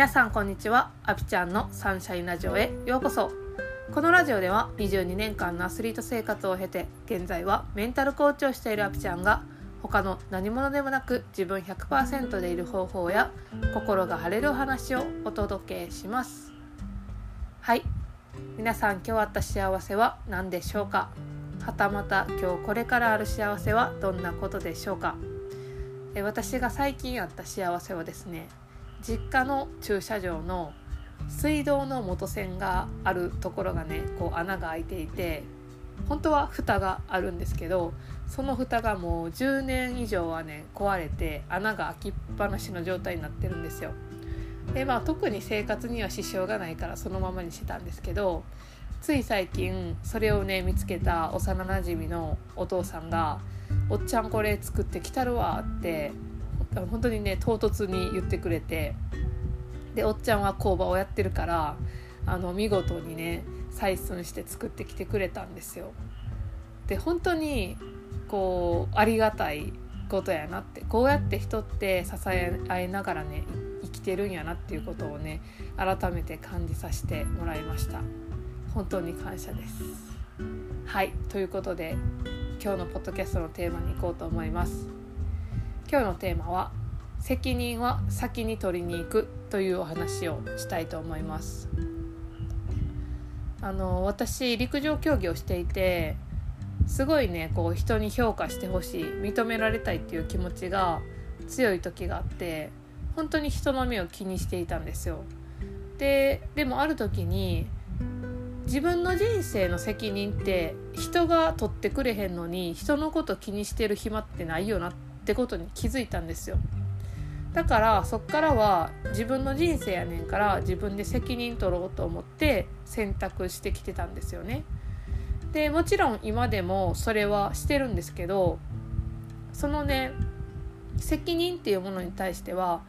皆さんこんにちは。アピちゃんのサンシャインラジオへようこそ。このラジオでは22年間のアスリート生活を経て現在はメンタルコーチをしているアピちゃんが他の何者でもなく自分100%でいる方法や心が晴れるお話をお届けします。はい。皆さん今日あった幸せは何でしょうか？はたまた今日これからある幸せはどんなことでしょうか？え私が最近あった幸せはですね実家の駐車場の水道の元栓があるところがねこう穴が開いていて本当は蓋があるんですけどその蓋がもう10年以上はね壊れて穴が開きっぱなしの状態になってるんですよ。でまあ特に生活には支障がないからそのままにしてたんですけどつい最近それをね見つけた幼なじみのお父さんが「おっちゃんこれ作ってきたるわ」って本当にね唐突に言ってくれてでおっちゃんは工場をやってるからあの見事にね採寸して作ってきてくれたんですよ。で本当にこうありがたいことやなってこうやって人って支え合いながらね生きてるんやなっていうことをね改めて感じさせてもらいました。本当に感謝です。はいということで今日のポッドキャストのテーマに行こうと思います。今日のテーマは責任は先に取りに行くというお話をしたいと思いますあの私陸上競技をしていてすごいねこう人に評価してほしい認められたいっていう気持ちが強い時があって本当に人の目を気にしていたんですよ。ででもある時に自分の人生の責任って人が取ってくれへんのに人のこと気にしてる暇ってないよなってことに気づいたんですよ。だからそっからは自分の人生やねんから自分で責任取ろうと思って選択してきてたんですよね。でもちろん今でもそれはしてるんですけどそのね責任っていうものに対しては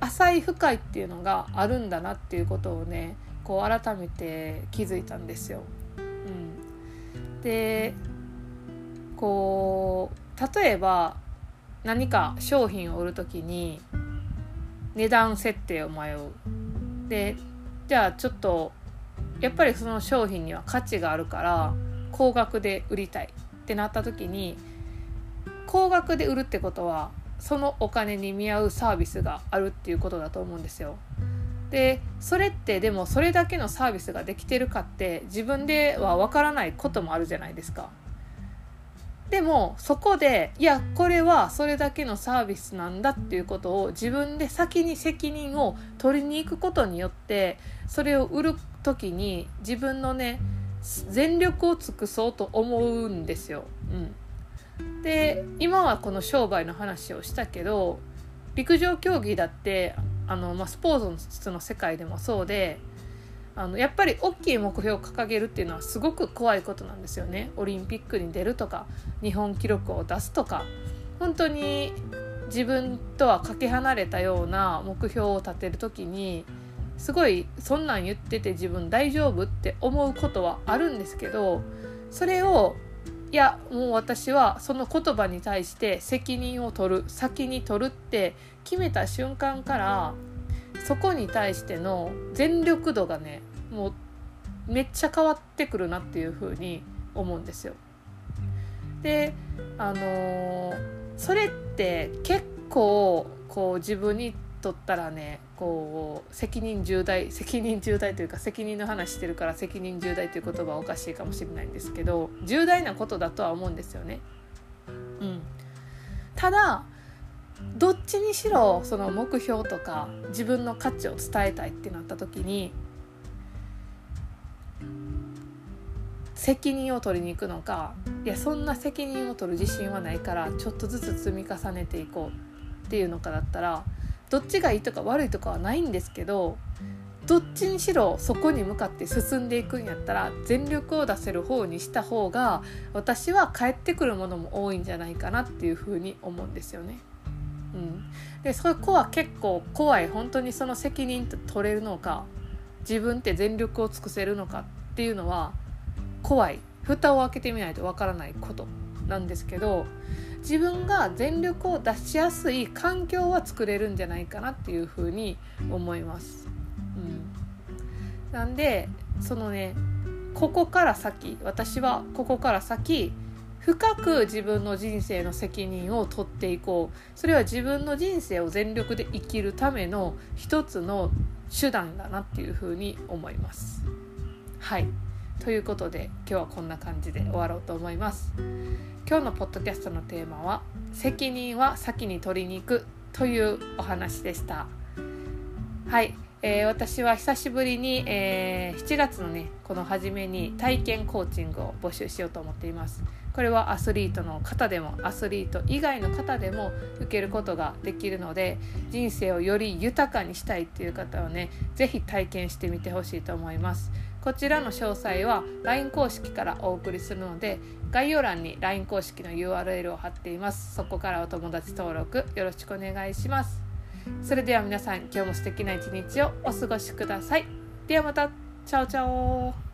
浅い深いっていうのがあるんだなっていうことをねこう改めて気づいたんですよ。うん、でこう例えば何か商品を売る時に値段設定を迷うでじゃあちょっとやっぱりその商品には価値があるから高額で売りたいってなった時に高額で売るってことはそのお金に見合うサービスがあるっていうことだと思うんですよ。でそれってでもそれだけのサービスができてるかって自分ではわからないこともあるじゃないですか。でもそこでいやこれはそれだけのサービスなんだっていうことを自分で先に責任を取りに行くことによってそれを売る時に自分のね全力を尽くそうと思うんですよ。うん、で今はこの商売の話をしたけど陸上競技だってあの、まあ、スポーツの世界でもそうであのやっぱり大きい目標を掲げるっていうのはすごく怖いことなんですよね。オリンピックに出るとか日本記録を出すとか。本当に自分とはかけ離れたような目標を立てる時にすごいそんなん言ってて自分大丈夫って思うことはあるんですけどそれをいやもう私はその言葉に対して責任を取る先に取るって決めた瞬間からそこに対しての全力度がねもうめっちゃ変わってくるなっていうふうに思うんですよ。であの、それって結構こう自分にとったらねこう責任重大責任重大というか責任の話してるから責任重大という言葉はおかしいかもしれないんですけど重大なことだとは思うんですよね。うん、ただどっちにしろその目標とか自分の価値を伝えたいってなった時に責任を取りに行くのかいやそんな責任を取る自信はないからちょっとずつ積み重ねていこうっていうのかだったらどっちがいいとか悪いとかはないんですけどどっちにしろそこに向かって進んでいくんやったら全力を出せる方にした方が私は返ってくるものも多いんじゃないかなっていうふうに思うんですよね。うん、でそこは結構怖い。本当にその責任取れるのか自分って全力を尽くせるのかっていうのは怖い。蓋を開けてみないとわからないことなんですけど自分が全力を出しやすい環境は作れるんじゃないかなっていうふうに思います。うん、なんでそのねここから先私はここから先深く自分の人生の責任を取っていこうそれは自分の人生を全力で生きるための一つの手段だなっていうふうに思います。はいということで今日はこんな感じで終わろうと思います。今日のポッドキャストのテーマは「責任は先に取りに行く」というお話でした。はい、えー、私は久しぶりに、えー、7月のねこの初めに体験コーチングを募集しようと思っています。これはアスリートの方でもアスリート以外の方でも受けることができるので人生をより豊かにしたいっていう方はね是非体験してみてほしいと思います。こちらの詳細は LINE 公式からお送りするので概要欄に LINE 公式の URL を貼っています。そこからお友達登録よろしくお願いします。それでは皆さん今日も素敵な一日をお過ごしください。ではまた。チャオチャオ。